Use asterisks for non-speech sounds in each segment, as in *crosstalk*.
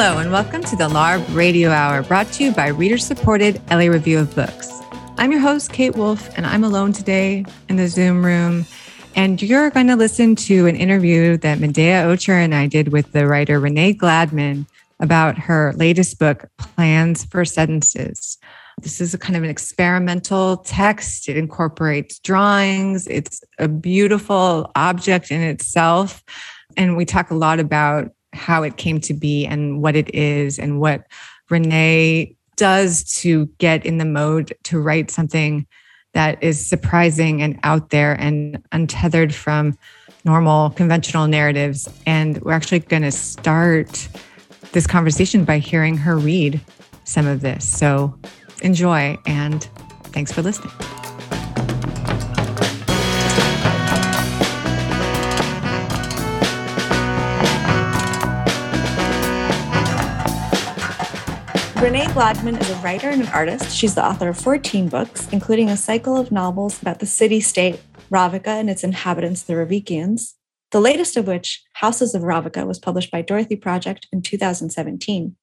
Hello, and welcome to the LARB Radio Hour, brought to you by reader supported LA Review of Books. I'm your host, Kate Wolf, and I'm alone today in the Zoom room. And you're going to listen to an interview that Medaya Ocher and I did with the writer Renee Gladman about her latest book, Plans for Sentences. This is a kind of an experimental text. It incorporates drawings. It's a beautiful object in itself. And we talk a lot about how it came to be and what it is and what Renee does to get in the mode to write something that is surprising and out there and untethered from normal conventional narratives. And we're actually going to start this conversation by hearing her read some of this. So enjoy and thanks for listening. Renee Gladman is a writer and an artist. She's the author of 14 books, including a cycle of novels about the city state, Ravicka and its inhabitants, the Ravickians, the latest of which, Houses of Ravicka, was published by Dorothy Project in 2017.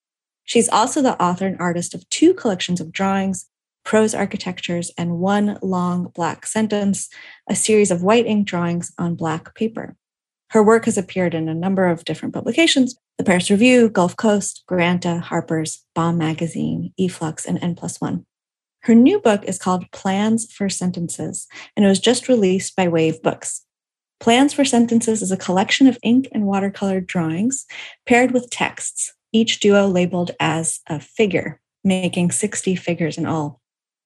She's also the author and artist of two collections of drawings, prose architectures, and one long black sentence, a series of white ink drawings on black paper. Her work has appeared in a number of different publications, the Paris Review, Gulf Coast, Granta, Harper's, Bomb Magazine, eFlux, and N Plus One. Her new book is called Plans for Sentences, and it was just released by Wave Books. Plans for Sentences is a collection of ink and watercolor drawings paired with texts, each duo labeled as a figure, making 60 figures in all.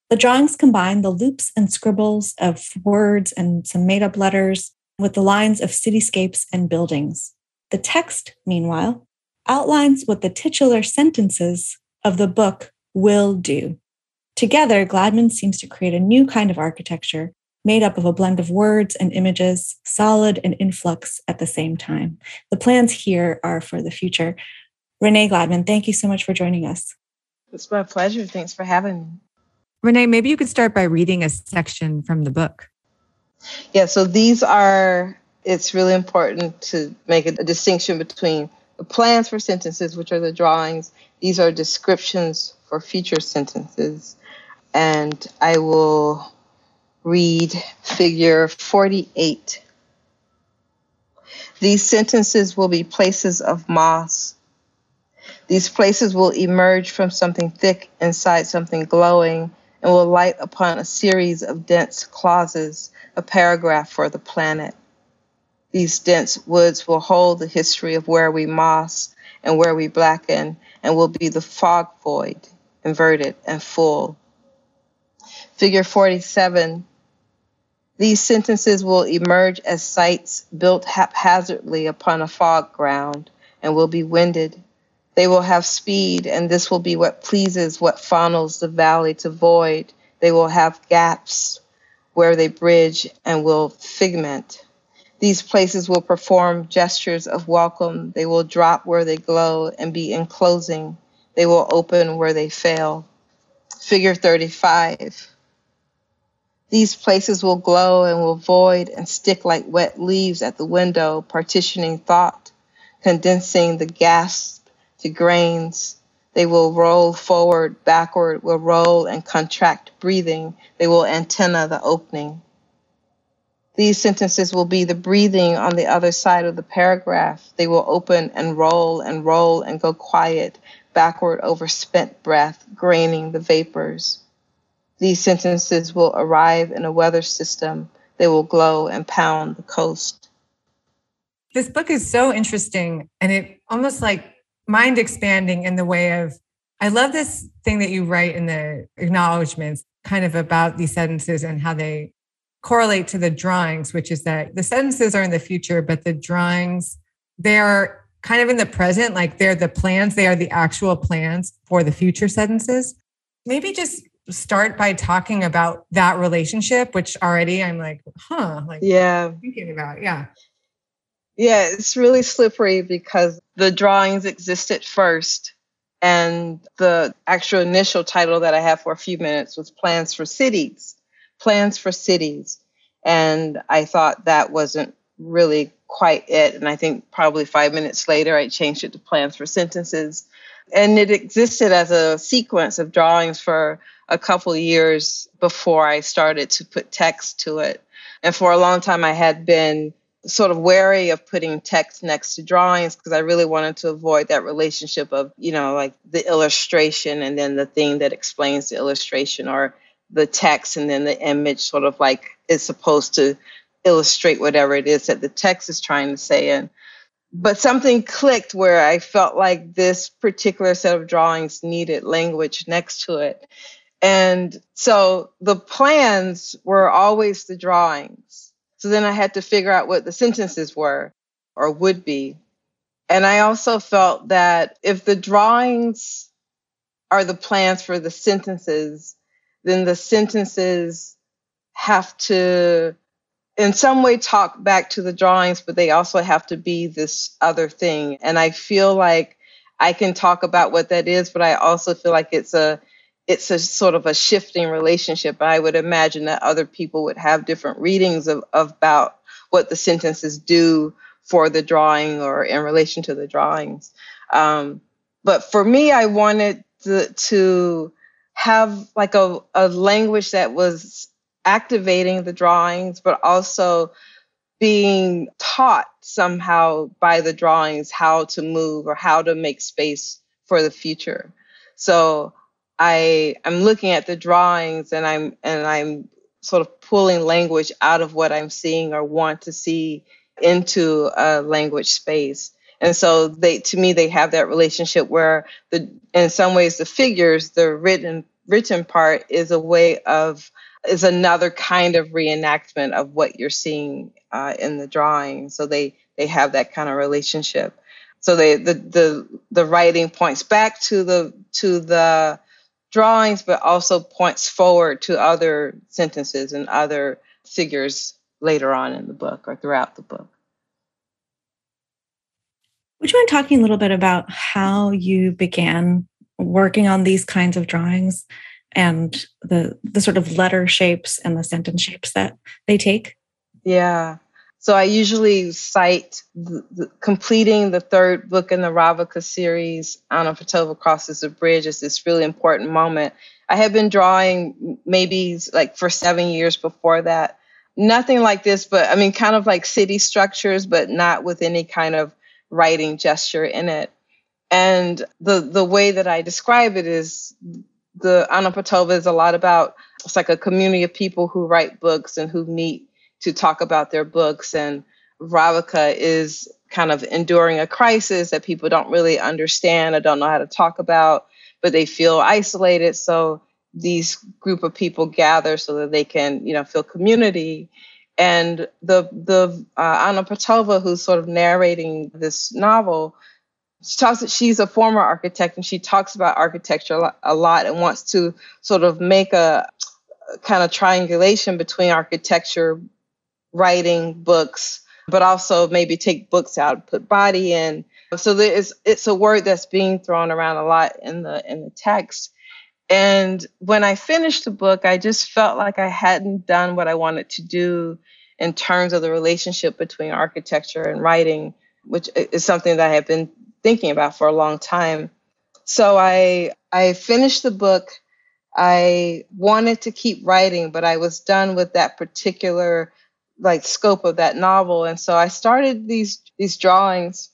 The drawings combine the loops and scribbles of words and some made up letters with the lines of cityscapes and buildings. The text, meanwhile, outlines what the titular sentences of the book will do. Together, Gladman seems to create a new kind of architecture made up of a blend of words and images, solid and influx at the same time. The plans here are for the future. Renee Gladman, thank you so much for joining us. It's my pleasure. Thanks for having me. Renee, maybe you could start by reading a section from the book. Yeah, so these are it's really important to make a, a distinction between the plans for sentences, which are the drawings. These are descriptions for future sentences. And I will read figure 48. These sentences will be places of moss. These places will emerge from something thick inside something glowing and will light upon a series of dense clauses, a paragraph for the planet. These dense woods will hold the history of where we moss and where we blacken, and will be the fog void, inverted and full. Figure 47 These sentences will emerge as sites built haphazardly upon a fog ground and will be winded. They will have speed, and this will be what pleases, what funnels the valley to void. They will have gaps where they bridge and will figment. These places will perform gestures of welcome. They will drop where they glow and be enclosing. They will open where they fail. Figure 35. These places will glow and will void and stick like wet leaves at the window, partitioning thought, condensing the gasp to grains. They will roll forward, backward, will roll and contract breathing. They will antenna the opening. These sentences will be the breathing on the other side of the paragraph. They will open and roll and roll and go quiet, backward over spent breath, graining the vapors. These sentences will arrive in a weather system. They will glow and pound the coast. This book is so interesting and it almost like mind expanding in the way of I love this thing that you write in the acknowledgments kind of about these sentences and how they correlate to the drawings, which is that the sentences are in the future, but the drawings, they are kind of in the present, like they're the plans, they are the actual plans for the future sentences. Maybe just start by talking about that relationship, which already I'm like, huh, like yeah, thinking about. Yeah. Yeah, it's really slippery because the drawings existed first. And the actual initial title that I have for a few minutes was Plans for Cities plans for cities. And I thought that wasn't really quite it. And I think probably five minutes later, I changed it to plans for sentences. And it existed as a sequence of drawings for a couple years before I started to put text to it. And for a long time, I had been sort of wary of putting text next to drawings because I really wanted to avoid that relationship of, you know, like the illustration and then the thing that explains the illustration or the text and then the image sort of like is supposed to illustrate whatever it is that the text is trying to say. And but something clicked where I felt like this particular set of drawings needed language next to it. And so the plans were always the drawings. So then I had to figure out what the sentences were or would be. And I also felt that if the drawings are the plans for the sentences, then the sentences have to in some way talk back to the drawings, but they also have to be this other thing. And I feel like I can talk about what that is, but I also feel like it's a it's a sort of a shifting relationship. I would imagine that other people would have different readings of, of about what the sentences do for the drawing or in relation to the drawings. Um, but for me, I wanted to, to have like a, a language that was activating the drawings, but also being taught somehow by the drawings how to move or how to make space for the future. So I am looking at the drawings and I'm and I'm sort of pulling language out of what I'm seeing or want to see into a language space. And so they to me they have that relationship where the in some ways the figures, the written written part is a way of is another kind of reenactment of what you're seeing uh, in the drawing. So they they have that kind of relationship. So they the the the writing points back to the to the drawings, but also points forward to other sentences and other figures later on in the book or throughout the book. Would you mind talking a little bit about how you began working on these kinds of drawings and the the sort of letter shapes and the sentence shapes that they take? Yeah. So I usually cite the, the, completing the third book in the Ravicka series, Ana Patova Crosses the Bridge, is this really important moment. I had been drawing maybe like for seven years before that. Nothing like this, but I mean, kind of like city structures, but not with any kind of writing gesture in it. And the the way that I describe it is the Ana Patova is a lot about it's like a community of people who write books and who meet to talk about their books. And Ravicka is kind of enduring a crisis that people don't really understand or don't know how to talk about, but they feel isolated. So these group of people gather so that they can, you know, feel community. And the the uh, Ana Patova, who's sort of narrating this novel, she talks she's a former architect and she talks about architecture a lot and wants to sort of make a kind of triangulation between architecture writing books, but also maybe take books out, put body in. So there is it's a word that's being thrown around a lot in the in the text. And when I finished the book, I just felt like I hadn't done what I wanted to do in terms of the relationship between architecture and writing, which is something that I have been thinking about for a long time. So I I finished the book. I wanted to keep writing, but I was done with that particular like scope of that novel. And so i started these these drawings.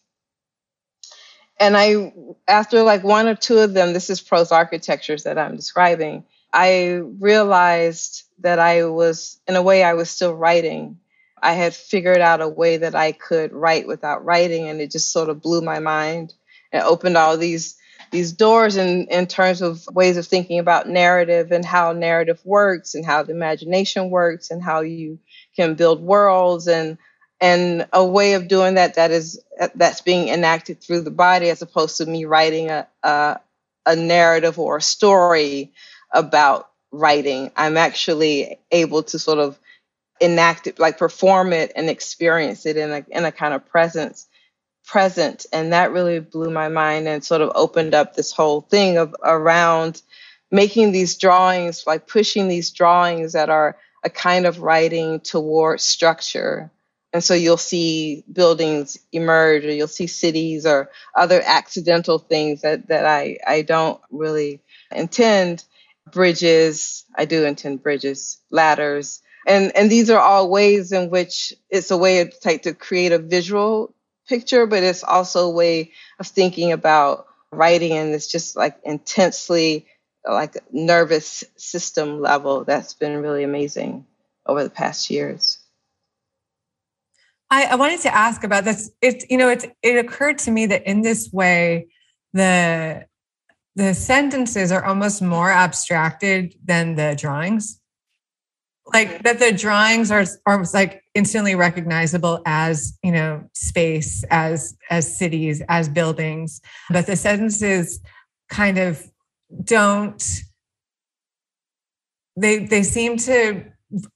And i after like one or two of them this is prose architectures that i'm describing i realized that i was in a way i was still writing. I had figured out a way that i could write without writing and it just sort of blew my mind. And opened all these these doors in, in terms of ways of thinking about narrative and how narrative works and how the imagination works and how you can build worlds and and a way of doing that that is that's being enacted through the body as opposed to me writing a a, a narrative or a story about writing. I'm actually able to sort of enact it like perform it and experience it in a in a kind of presence present. And that really blew my mind and sort of opened up this whole thing of around making these drawings like pushing these drawings that are a kind of writing toward structure. And so you'll see buildings emerge or you'll see cities or other accidental things that, that I, I don't really intend. Bridges i do intend bridges ladders. And and these are all ways in which it's a way of like to create a visual picture but it's also a way of thinking about writing and it's just like intensely like nervous system level that's been really amazing over the past years. I, I wanted to ask about this. It's you know it's it occurred to me that in this way the the sentences are almost more abstracted than the drawings. Like that the drawings are are like instantly recognizable as you know space as as cities as buildings but the sentences kind of don't they they seem to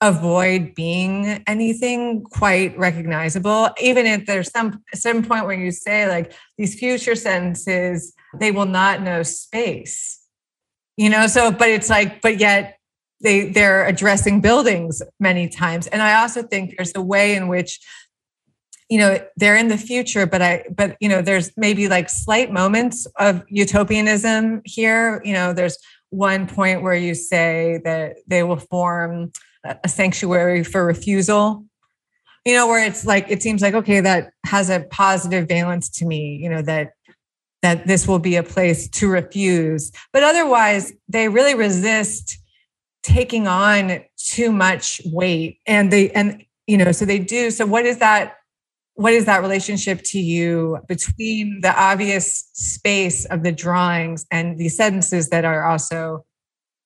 avoid being anything quite recognizable even if there's some some point where you say like these future sentences they will not know space. You know so but it's like but yet they they're addressing buildings many times. And i also think there's a way in which you know they're in the future but i but you know there's maybe like slight moments of utopianism here. You know there's one point where you say that they will form a sanctuary for refusal. You know where it's like it seems like okay that has a positive valence to me you know that that this will be a place to refuse. But otherwise they really resist taking on too much weight and they and you know so they do. So what is that what is that relationship to you between the obvious space of the drawings and the sentences that are also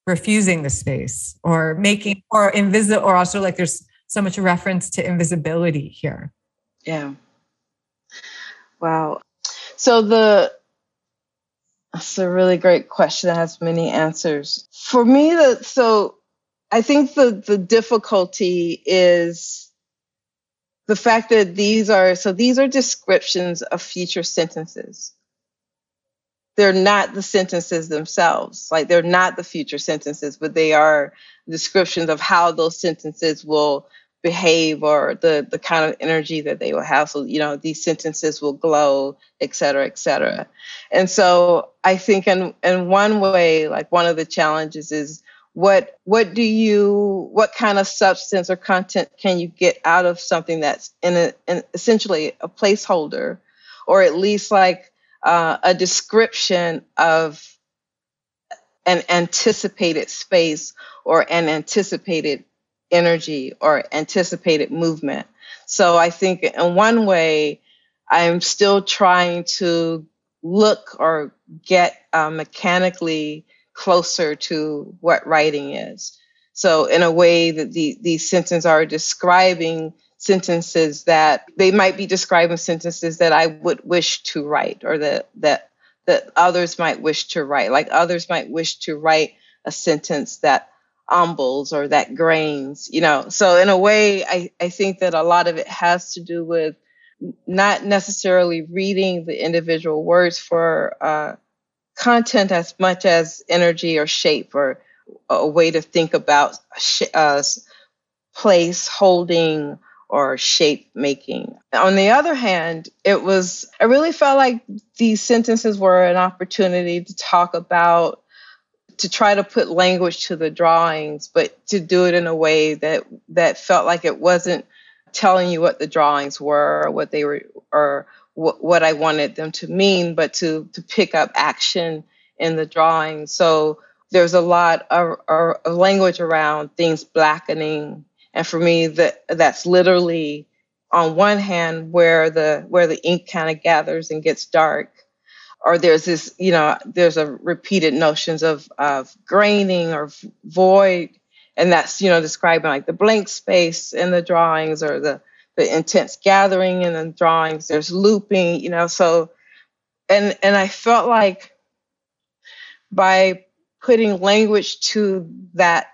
refusing the space or making or invisible or also like there's so much reference to invisibility here? Yeah. Wow. So the that's a really great question that has many answers. For me, the, so I think the, the difficulty is the fact that these are, so these are descriptions of future sentences. They're not the sentences themselves. Like they're not the future sentences, but they are descriptions of how those sentences will behave or the the kind of energy that they will have so you know these sentences will glow et cetera et cetera and so i think in in one way like one of the challenges is what what do you what kind of substance or content can you get out of something that's in, a, in essentially a placeholder or at least like uh, a description of an anticipated space or an anticipated energy or anticipated movement. So I think in one way, I'm still trying to look or get uh, mechanically closer to what writing is. So in a way that the, these sentences are describing sentences that they might be describing sentences that I would wish to write or that that that others might wish to write. Like others might wish to write a sentence that umbles or that grains, you know. So in a way, I, I think that a lot of it has to do with not necessarily reading the individual words for uh, content as much as energy or shape or a way to think about sh- uh, place holding or shape making. On the other hand, it was, I really felt like these sentences were an opportunity to talk about to try to put language to the drawings, but to do it in a way that that felt like it wasn't telling you what the drawings were or what they were or what, what I wanted them to mean, but to to pick up action in the drawing. So there's a lot of, of language around things blackening, and for me, that that's literally on one hand where the where the ink kind of gathers and gets dark or there's this, you know, there's a repeated notions of of graining or void, and that's you know describing like the blank space in the drawings or the the intense gathering and the drawings. There's looping, you know, so and and I felt like by putting language to that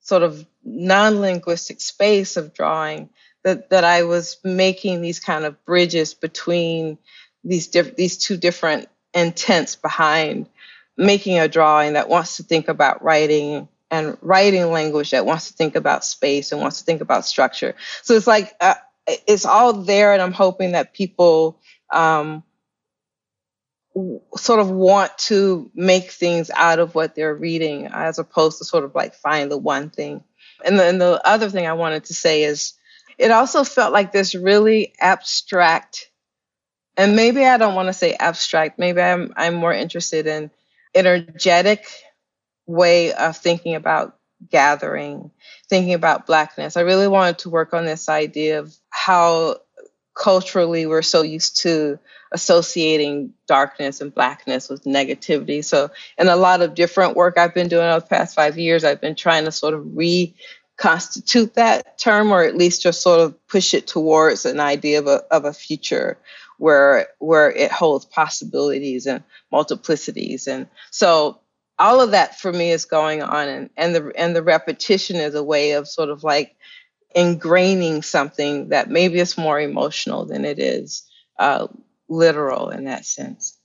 sort of non-linguistic space of drawing that that I was making these kind of bridges between these diff- these two different intents behind making a drawing that wants to think about writing and writing language that wants to think about space and wants to think about structure. So it's like uh, it's all there, and I'm hoping that people um, sort of want to make things out of what they're reading as opposed to sort of like find the one thing. And then the other thing I wanted to say is it also felt like this really abstract and maybe I don't want to say abstract, maybe I'm I'm more interested in energetic way of thinking about gathering, thinking about blackness. I really wanted to work on this idea of how culturally we're so used to associating darkness and blackness with negativity. So, in a lot of different work I've been doing over the past five years, I've been trying to sort of reconstitute that term or at least just sort of push it towards an idea of a, of a future where where it holds possibilities and multiplicities and so all of that for me is going on and, and the and the repetition is a way of sort of like ingraining something that maybe it's more emotional than it is uh, literal in that sense.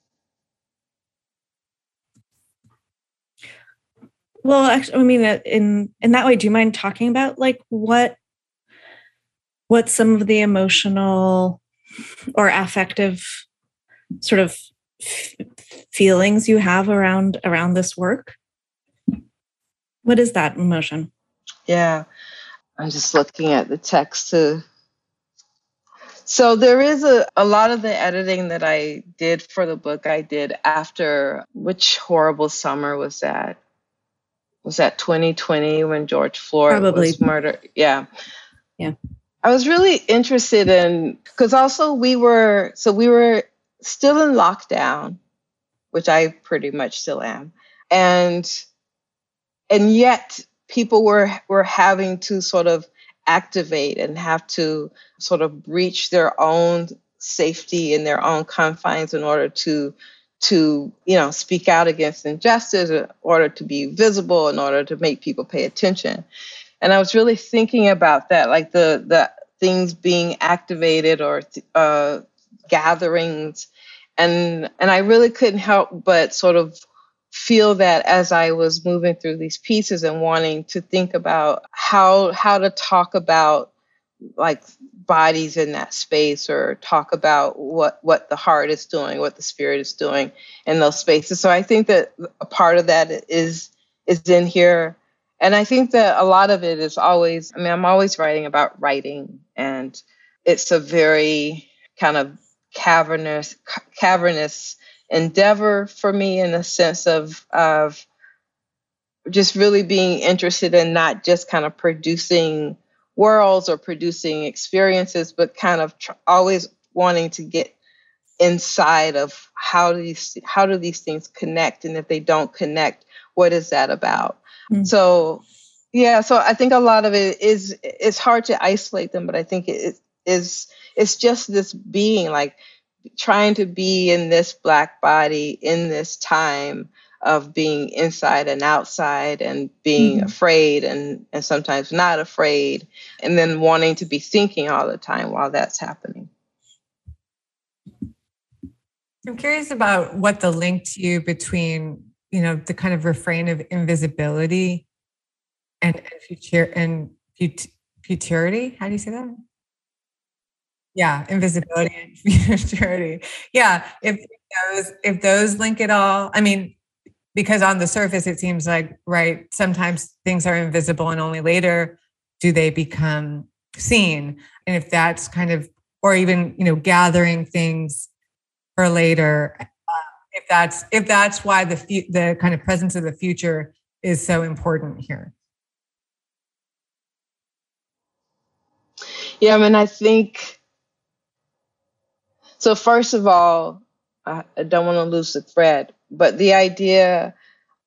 Well actually i mean in in that way do you mind talking about like what what some of the emotional or affective sort of feelings you have around around this work? What is that emotion? Yeah i'm just looking at the text to so there is a, a lot of the editing that i did for the book i did after which horrible summer was that? Was that 2020 when george floyd Probably. was murdered? Yeah. Yeah. I was really interested in because also we were so we were still in lockdown, which I pretty much still am, and and yet people were were having to sort of activate and have to sort of breach their own safety in their own confines in order to to you know speak out against injustice in order to be visible in order to make people pay attention. And I was really thinking about that, like the the things being activated or uh, gatherings, and and I really couldn't help but sort of feel that as I was moving through these pieces and wanting to think about how how to talk about like bodies in that space or talk about what what the heart is doing what the spirit is doing in those spaces. So i think that a part of that is is in here. And I think that a lot of it is always, I mean, I'm always writing about writing, and it's a very kind of cavernous, cavernous endeavor for me in the sense of, of just really being interested in not just kind of producing worlds or producing experiences, but kind of tr- always wanting to get inside of how do these how do these things connect, and if they don't connect, what is that about? Mm-hmm. So, yeah, so I think a lot of it is it's hard to isolate them, but I think it is it's just this being like trying to be in this black body in this time of being inside and outside and being mm-hmm. afraid and, and sometimes not afraid and then wanting to be thinking all the time while that's happening i'm curious about what the link to you between you know the kind of refrain of invisibility and, and future and fut- futurity how do you say that yeah invisibility and *laughs* futurity yeah if those if those link at all i mean because on the surface it seems like right sometimes things are invisible and only later do they become seen and if that's kind of or even you know gathering things for later if that's if that's why the the kind of presence of the future is so important here. Yeah, I mean, I think so. First of all, I don't want to lose the thread, but the idea.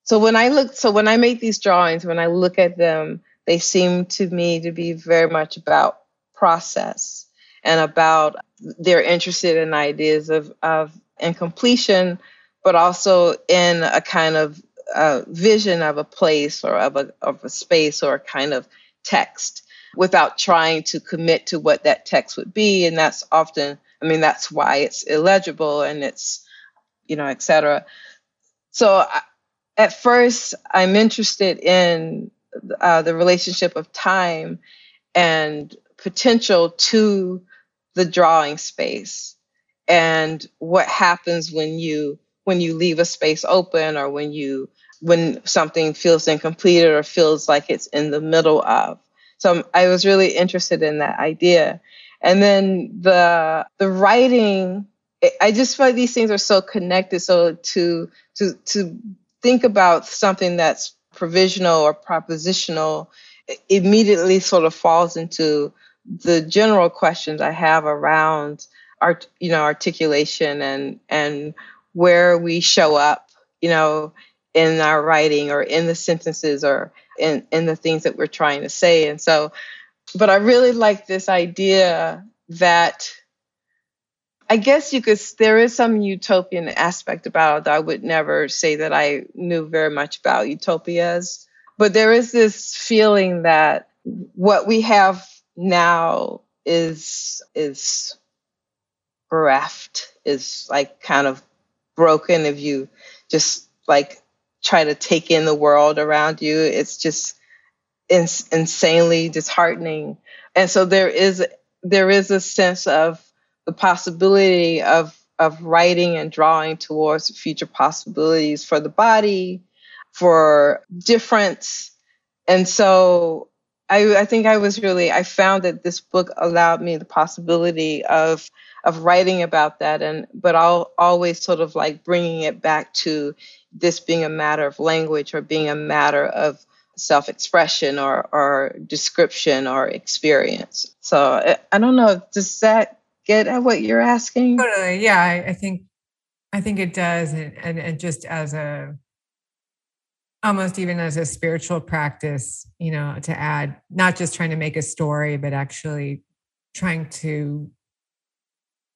So when I look, so when I make these drawings, when I look at them, they seem to me to be very much about process and about they're interested in ideas of of and completion but also in a kind of uh, vision of a place or of a, of a space or a kind of text without trying to commit to what that text would be. And that's often, I mean, that's why it's illegible and it's, you know, et cetera. So I, at first, I'm interested in uh, the relationship of time and potential to the drawing space and what happens when you when you leave a space open or when you when something feels incomplete or feels like it's in the middle of. So I was really interested in that idea. And then the the writing, I just feel like these things are so connected. So to to to think about something that's provisional or propositional immediately sort of falls into the general questions I have around art, you know, articulation and and where we show up, you know, in our writing or in the sentences or in, in the things that we're trying to say. And so, but I really like this idea that I guess you could, there is some utopian aspect about it. I would never say that I knew very much about utopias, but there is this feeling that what we have now is, is bereft, is like kind of broken if you just like try to take in the world around you. It's just ins- insanely disheartening. And so there is there is a sense of the possibility of of writing and drawing towards future possibilities for the body, for difference. And so I, I think I was really I found that this book allowed me the possibility of of writing about that and but I'll always sort of like bringing it back to this being a matter of language or being a matter of self-expression or or description or experience. So i don't know does that get at what you're asking? Totally yeah i, I think i think it does and, and and just as a almost even as a spiritual practice you know to add not just trying to make a story but actually trying to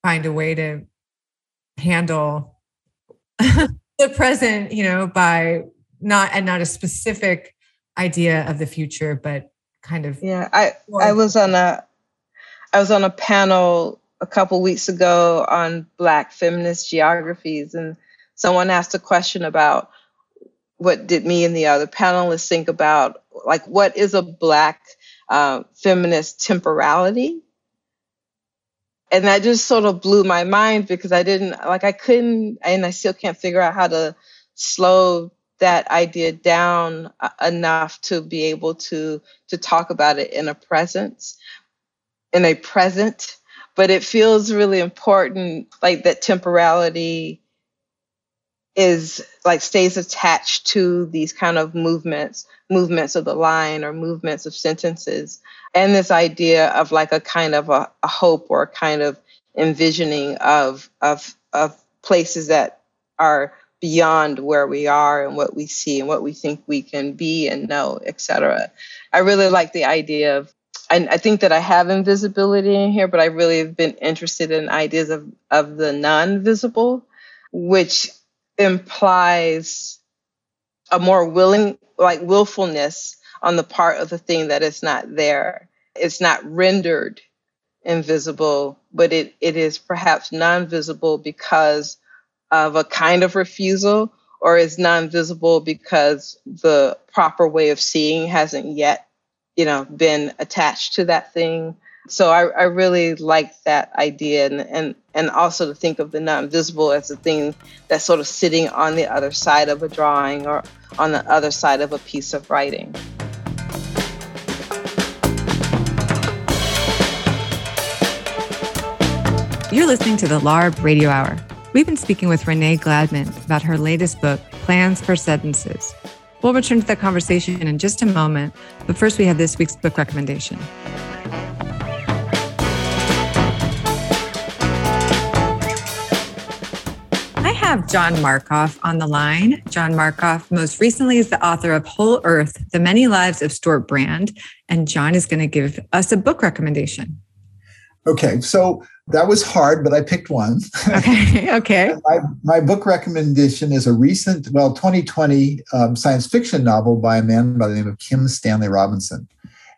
find a way to handle *laughs* the present, you know, by not and not a specific idea of the future, but kind of yeah. I I was on a I was on a panel a couple weeks ago on Black feminist geographies, and someone asked a question about what did me and the other panelists think about like what is a Black uh, feminist temporality and that just sort of blew my mind because I didn't like I couldn't and I still can't figure out how to slow that idea down uh, enough to be able to to talk about it in a presence in a present. But it feels really important like that temporality is like stays attached to these kind of movements movements of the line or movements of sentences. And this idea of like a kind of a, a hope or a kind of envisioning of of of places that are beyond where we are and what we see and what we think we can be and know, etc. I really like the idea of I, I think that I have invisibility in here, but I really have been interested in ideas of, of the non-visible, which implies a more willing like willfulness on the part of the thing that is not there. It's not rendered invisible, but it, it is perhaps non visible because of a kind of refusal, or is non visible because the proper way of seeing hasn't yet, you know, been attached to that thing. So I, I really like that idea and, and and also to think of the non-visible as a thing that's sort of sitting on the other side of a drawing or on the other side of a piece of writing. You're listening to the LARB Radio Hour. We've been speaking with Renee Gladman about her latest book, Plans for Sentences. We'll return to that conversation in just a moment, but first we have this week's book recommendation. I have John Markoff on the line. John Markoff most recently is the author of Whole Earth, The Many Lives of Stewart Brand, and John is going to give us a book recommendation. Okay, so that was hard, but I picked one. *laughs* Okay. Okay. my, my book recommendation is a recent, well, 2020 um, science fiction novel by a man by the name of Kim Stanley Robinson.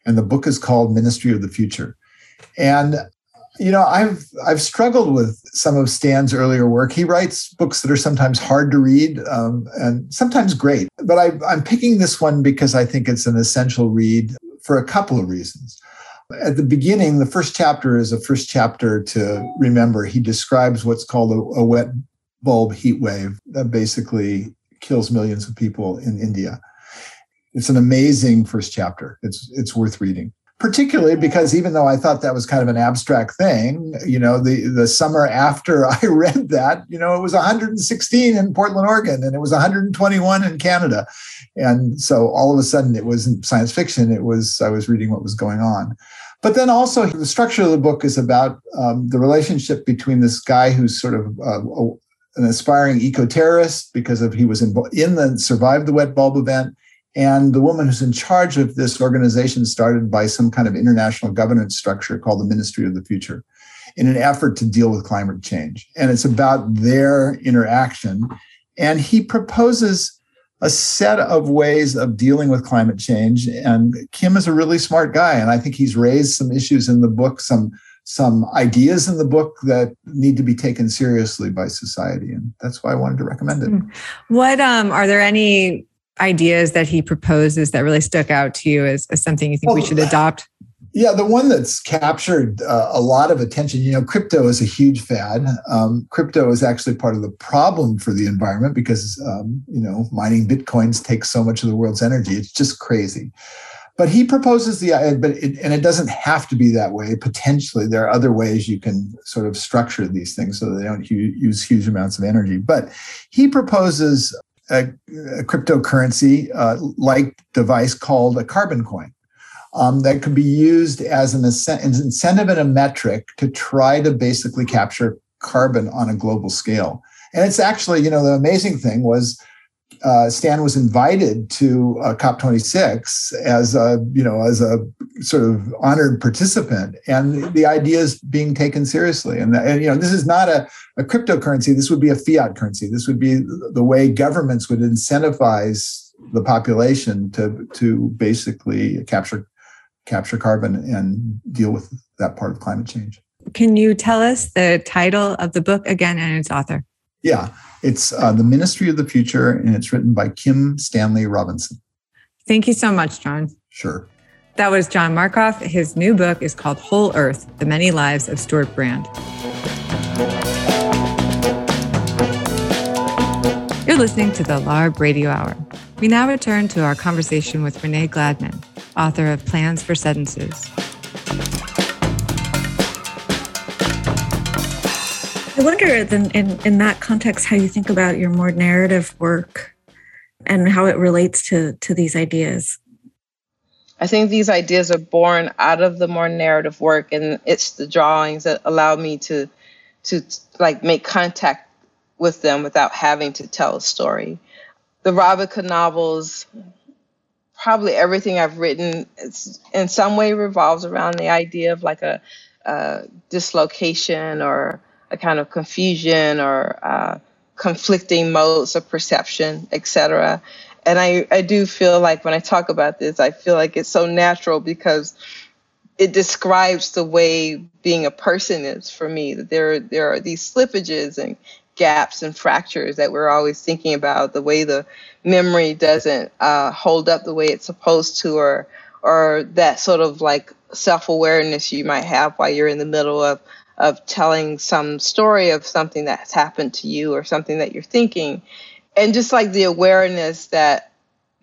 And the book is called Ministry of the Future. And you know, I've I've struggled with some of Stan's earlier work. He writes books that are sometimes hard to read um, and sometimes great. But I, I'm picking this one because I think it's an essential read for a couple of reasons. At the beginning, the first chapter is a first chapter to remember. He describes what's called a, a wet bulb heat wave that basically kills millions of people in India. It's an amazing first chapter. It's it's worth reading particularly because even though I thought that was kind of an abstract thing, you know, the the summer after *laughs* I read that, you know, it was 116 in Portland, Oregon, and it was 121 in Canada, and so all of a sudden it wasn't science fiction; it was I was reading what was going on. But then also the structure of the book is about um, the relationship between this guy who's sort of uh, an aspiring eco-terrorist because of he was in, in the survived the wet bulb event and the woman who's in charge of this organization started by some kind of international governance structure called the Ministry of the Future in an effort to deal with climate change. And it's about their interaction. And he proposes a set of ways of dealing with climate change. And Kim is a really smart guy. And I think he's raised some issues in the book, some some ideas in the book that need to be taken seriously by society and that's why i wanted to recommend it hmm. what um, are there any ideas that he proposes that really stuck out to you as, as something you think well, we should adopt? Yeah, the one that's captured uh, a lot of attention, you know, crypto is a huge fad. Um, crypto is actually part of the problem for the environment because, um, you know, mining bitcoins takes so much of the world's energy. It's just crazy. But he proposes the, uh, but it, and it doesn't have to be that way. Potentially, there are other ways you can sort of structure these things so they don't use huge amounts of energy. But he proposes a, a cryptocurrency uh, like device called a carbon coin. Um, that could be used as an, an incentive and a metric to try to basically capture carbon on a global scale. And it's actually, you know, the amazing thing was uh, Stan was invited to uh, COP26 as a, you know, as a sort of honored participant, and the idea is being taken seriously. And, and you know, this is not a, a cryptocurrency. This would be a fiat currency. This would be the way governments would incentivize the population to to basically capture capture carbon and deal with that part of climate change. Can you tell us the title of the book again and its author? Yeah, it's uh, The Ministry of the Future, and it's written by Kim Stanley Robinson. Thank you so much, John. Sure. That was John Markoff. His new book is called Whole Earth The Many Lives of Stewart Brand. You're listening to the LARB Radio Hour. We now return to our conversation with Renee Gladman, author of Plans for Sentences. I wonder then in, in that context how you think about your more narrative work and how it relates to to these ideas. I think these ideas are born out of the more narrative work and it's the drawings that allow me to to like make contact with them without having to tell a story. The Ravicka novels, probably everything I've written in some way revolves around the idea of like a, a dislocation or a kind of confusion or uh, conflicting modes of perception, etc. And I, I do feel like when I talk about this, I feel like it's so natural because it describes the way being a person is for me. That there there are these slippages and gaps and fractures that we're always thinking about. The way the memory doesn't uh, hold up the way it's supposed to, or or that sort of like self awareness you might have while you're in the middle of of telling some story of something that's happened to you or something that you're thinking. And just like the awareness that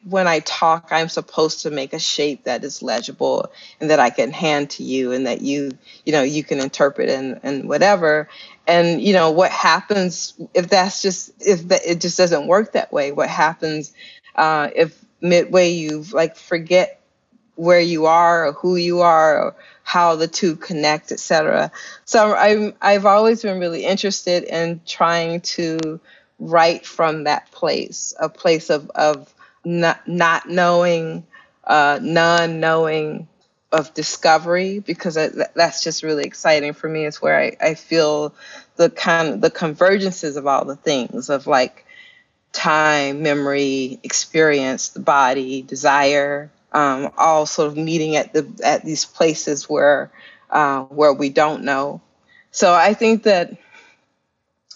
when I talk, I'm supposed to make a shape that is legible and that I can hand to you and that you, you know, you can interpret and, and whatever. And, you know, what happens if that's just, if it just doesn't work that way? What happens uh, if midway you've like forget where you are or who you are or how the two connect, etc. So I'm I've always been really interested in trying to write from that place, a place of of not, not knowing, uh, non-knowing, of discovery because I, that's just really exciting for me. It's where I, I feel the kind of the convergences of all the things of like time, memory, experience, the body, desire, um, all sort of meeting at the at these places where uh, where we don't know. So I think that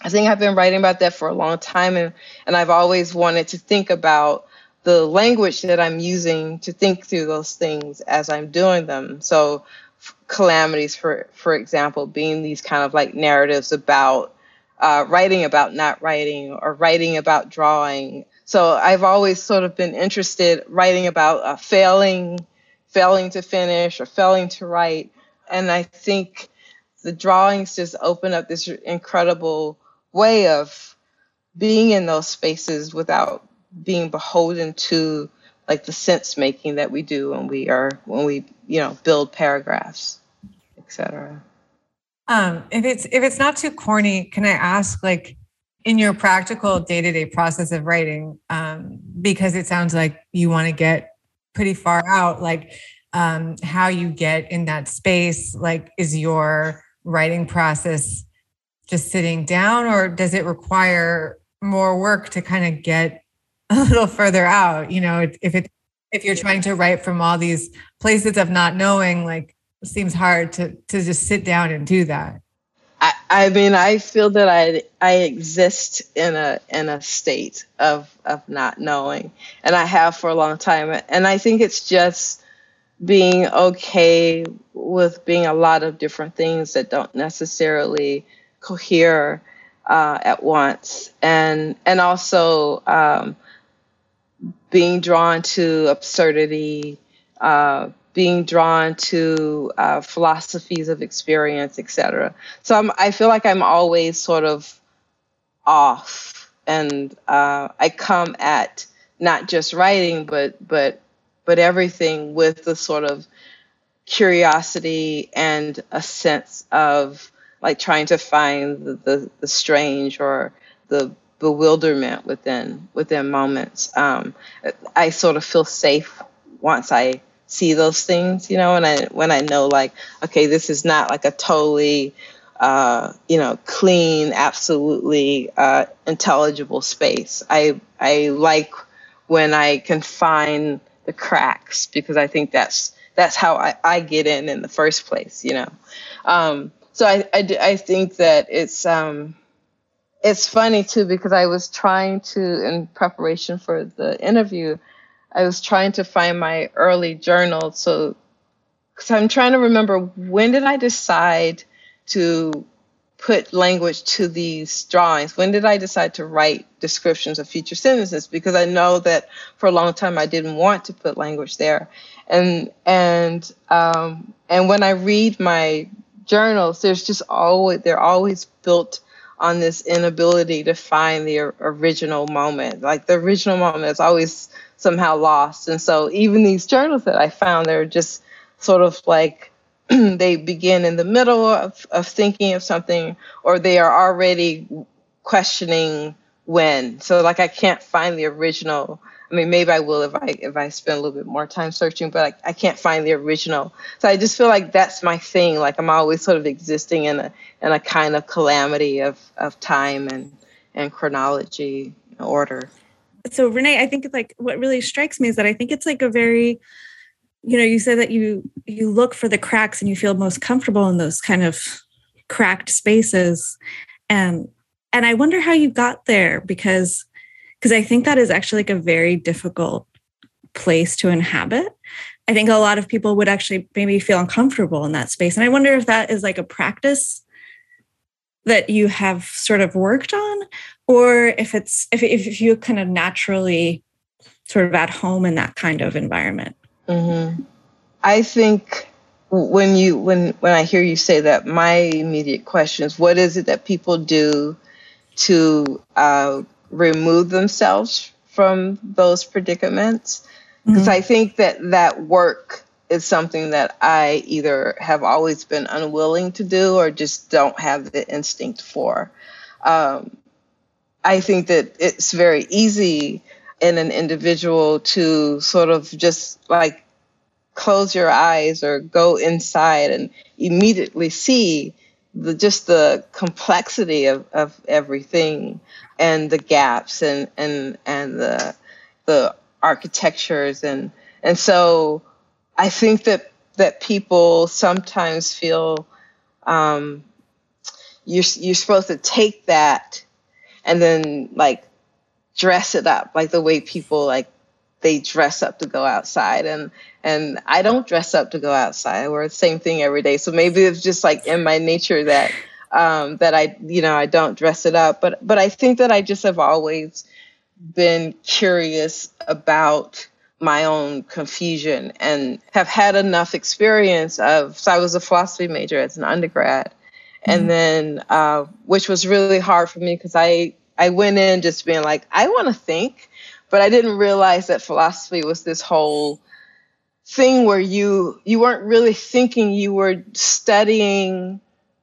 I think I've been writing about that for a long time, and and I've always wanted to think about the language that I'm using to think through those things as I'm doing them. So calamities, for for example, being these kind of like narratives about uh, writing about not writing or writing about drawing. So I've always sort of been interested writing about uh, failing, failing to finish or failing to write, and I think the drawings just open up this incredible way of being in those spaces without being beholden to like the sense making that we do when we are when we you know build paragraphs etc um if it's if it's not too corny can i ask like in your practical day-to-day process of writing um because it sounds like you want to get pretty far out like um how you get in that space like is your writing process just sitting down or does it require more work to kind of get *laughs* a little further out? You know if it if you're trying to write from all these places of not knowing like seems hard to to just sit down and do that I, I mean i feel that i i exist in a in a state of of not knowing and i have for a long time and i think it's just being okay with being a lot of different things that don't necessarily cohere uh, at once and and also um, being drawn to absurdity, uh, being drawn to uh, philosophies of experience, etc. So I'm, I feel like I'm always sort of off, and uh, I come at not just writing, but but but everything with the sort of curiosity and a sense of like trying to find the, the, the strange or the bewilderment within within moments. Um, I sort of feel safe once I see those things, you know, and I when I know like, okay, this is not like a totally uh, you know, clean, absolutely uh, intelligible space. I I like when I can find the cracks because I think that's that's how I, I get in in the first place, you know. Um, so I, I, I think that it's um, it's funny too because I was trying to, in preparation for the interview, I was trying to find my early journal. So, because I'm trying to remember when did I decide to put language to these drawings? When did I decide to write descriptions of future sentences? Because I know that for a long time I didn't want to put language there, and and um, and when I read my journals, there's just always they're always built on this inability to find the original moment. Like the original moment is always somehow lost. And so even these journals that I found, they're just sort of like *clears throat* they begin in the middle of, of thinking of something or they are already questioning when. So like I can't find the original I mean, maybe I will if I if I spend a little bit more time searching, but I, I can't find the original. So I just feel like that's my thing. Like I'm always sort of existing in a in a kind of calamity of of time and and chronology order. So Renee, I think it's like what really strikes me is that I think it's like a very you know, you said that you you look for the cracks and you feel most comfortable in those kind of cracked spaces. And and I wonder how you got there because because I think that is actually like a very difficult place to inhabit. I think a lot of people would actually maybe feel uncomfortable in that space. And I wonder if that is like a practice that you have sort of worked on, or if it's if, if you kind of naturally sort of at home in that kind of environment. Mm-hmm. I think when you when when I hear you say that, my immediate question is, what is it that people do to uh, remove themselves from those predicaments because mm-hmm. I think that that work is something that I either have always been unwilling to do or just don't have the instinct for. Um, I think that it's very easy in an individual to sort of just like close your eyes or go inside and immediately see the just the complexity of, of everything and the gaps and and and the the architectures. And and so I think that that people sometimes feel um, you're you're supposed to take that and then like dress it up like the way people like they dress up to go outside and and I don't dress up to go outside. I wear the same thing every day. So maybe it's just like in my nature that um, that I you know I don't dress it up. But but I think that I just have always been curious about my own confusion and have had enough experience of so I was a philosophy major as an undergrad. Mm-hmm. And then uh, which was really hard for me because I I went in just being like, I want to think, but I didn't realize that philosophy was this whole thing where you you weren't really thinking, you were studying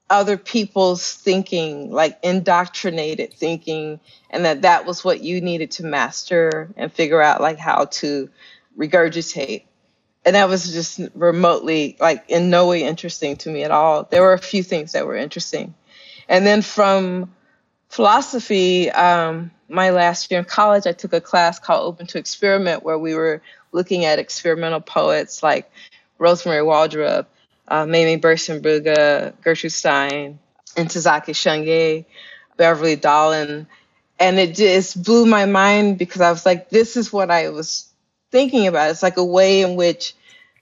other people's thinking, like indoctrinated thinking, and that that was what you needed to master and figure out like how to regurgitate. And that was just remotely like in no way interesting to me at all. There were a few things that were interesting. And then from philosophy, um, my last year in college, I took a class called Open to Experiment, where we were looking at experimental poets like Rosmarie Waldrop, uh, Mamie Gertrude Stein, and Tazaki Shangye, Beverly Dahlen. And it just blew my mind because I was like, this is what I was thinking about. It's like a way in which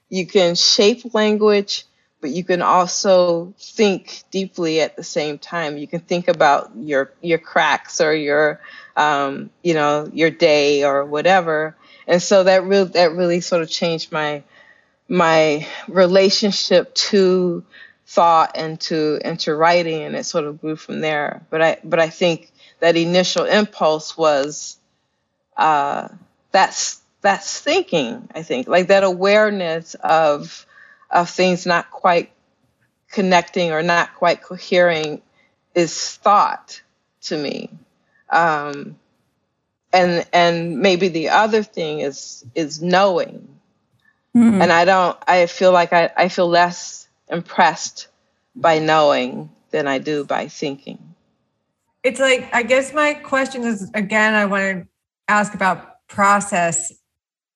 you can shape language but you can also think deeply at the same time. You can think about your your cracks or your um, you know your day or whatever. And so that really that really sort of changed my my relationship to thought and to and to writing, and it sort of grew from there. But I but I think that initial impulse was uh, that's that's thinking. I think like that awareness of of things not quite connecting or not quite cohering is thought to me. Um, and and maybe the other thing is is knowing. Mm-hmm. And I don't I feel like I, I feel less impressed by knowing than I do by thinking. It's like I guess my question is again I want to ask about process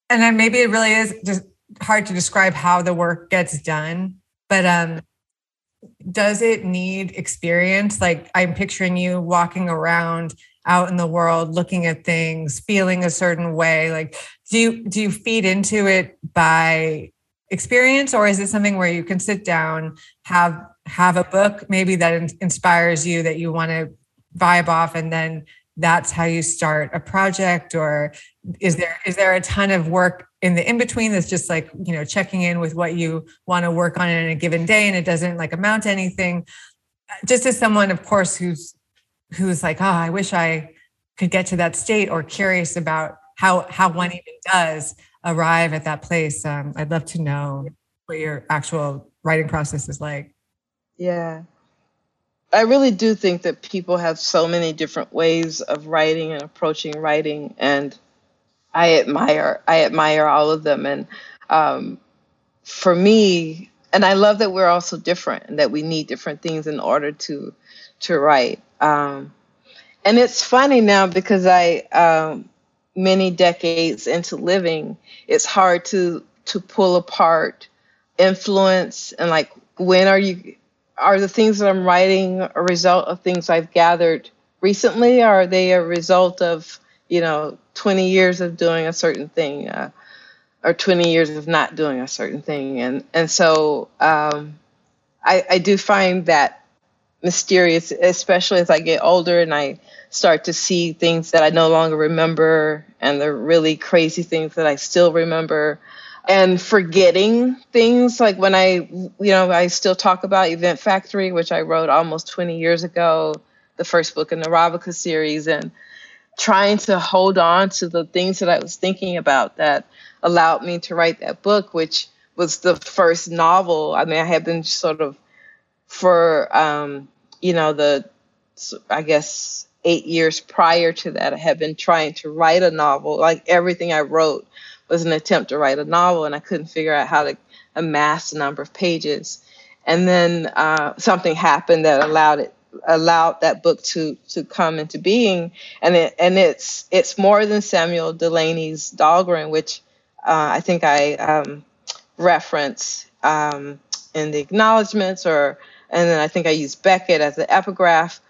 and then maybe it really is just hard to describe how the work gets done, but um, does it need experience? Like I'm picturing you walking around out in the world, looking at things, feeling a certain way. Like, do you do you feed into it by experience, or is it something where you can sit down, have have a book maybe that in- inspires you that you want to vibe off, and then that's how you start a project or is there is there a ton of work in the in between that's just like you know checking in with what you want to work on in a given day and it doesn't like amount to anything. Just as someone of course who's who's like oh i wish i could get to that state or curious about how how one even does arrive at that place um, i'd love to know what your actual writing process is like. Yeah. I really do think that people have so many different ways of writing and approaching writing, and I admire I admire all of them. And um, for me, and I love that we're all so different and that we need different things in order to to write. Um, and it's funny now because I um, many decades into living, it's hard to to pull apart influence and like when are you are the things that I'm writing a result of things I've gathered recently? Or are they a result of, you know, 20 years of doing a certain thing uh, or 20 years of not doing a certain thing? And, and so um, I, I do find that mysterious, especially as I get older and I start to see things that I no longer remember and the really crazy things that I still remember and forgetting things like when I, you know, I still talk about Event Factory, which I wrote almost 20 years ago, the first book in the Ravicka series, and trying to hold on to the things that I was thinking about that allowed me to write that book, which was the first novel. I mean, I had been sort of for, um, you know, the, I guess, eight years prior to that, I had been trying to write a novel. Like everything I wrote was an attempt to write a novel, and I couldn't figure out how to amass a number of pages. And then uh, something happened that allowed it allowed that book to to come into being, and it and it's it's more than Samuel Delany's Dhalgren, which uh, I think I um, reference um, in the acknowledgments, or and then I think I use Beckett as the epigraph.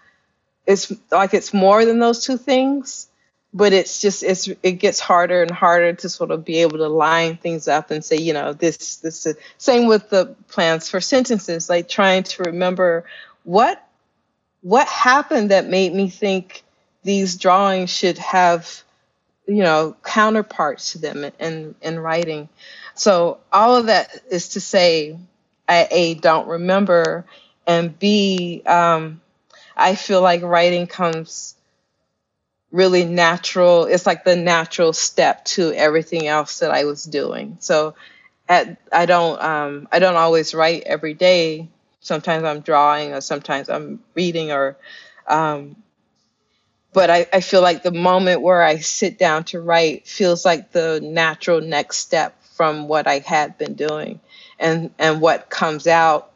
It's like it's more than those two things but it's just it's it gets harder and harder to sort of be able to line things up and say you know this this is, same with the plans for sentences like trying to remember what what happened that made me think these drawings should have you know counterparts to them in in writing so all of that is to say i a don't remember and b um, i feel like writing comes really natural. It's like the natural step to everything else that I was doing. So at, I don't um, I don't always write every day. Sometimes I'm drawing or sometimes I'm reading or um, but I, I feel like the moment where I sit down to write feels like the natural next step from what I had been doing. And and what comes out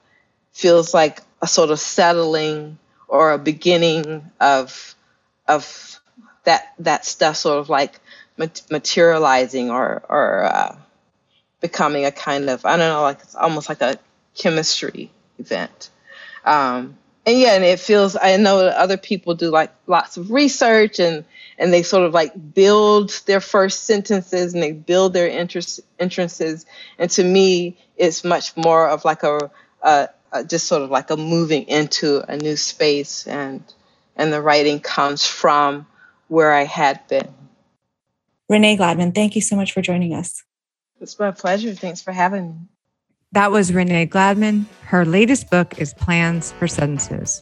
feels like a sort of settling or a beginning of of that that stuff sort of like materializing or or uh, becoming a kind of I don't know like it's almost like a chemistry event. Um, and yeah, and it feels I know other people do like lots of research and and they sort of like build their first sentences and they build their interest entrances. And to me, it's much more of like a, a, a just sort of like a moving into a new space and and the writing comes from where I had been. Renee Gladman, thank you so much for joining us. It's my pleasure. Thanks for having me. That was Renee Gladman. Her latest book is Plans for Sentences.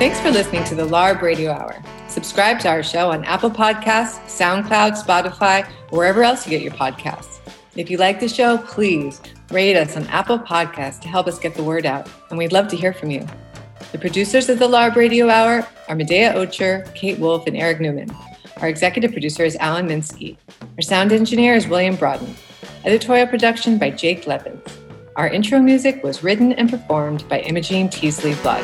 Thanks for listening to the LARB Radio Hour. Subscribe to our show on Apple Podcasts, SoundCloud, Spotify, wherever else you get your podcasts. If you like the show, please rate us on Apple Podcasts to help us get the word out, and we'd love to hear from you. The producers of the LARB Radio Hour are Medaya Ocher, Kate Wolf, and Eric Newman. Our executive producer is Alan Minsky. Our sound engineer is William Broaden. Editorial production by Jake Levins. Our intro music was written and performed by Imogene Teasley Blood.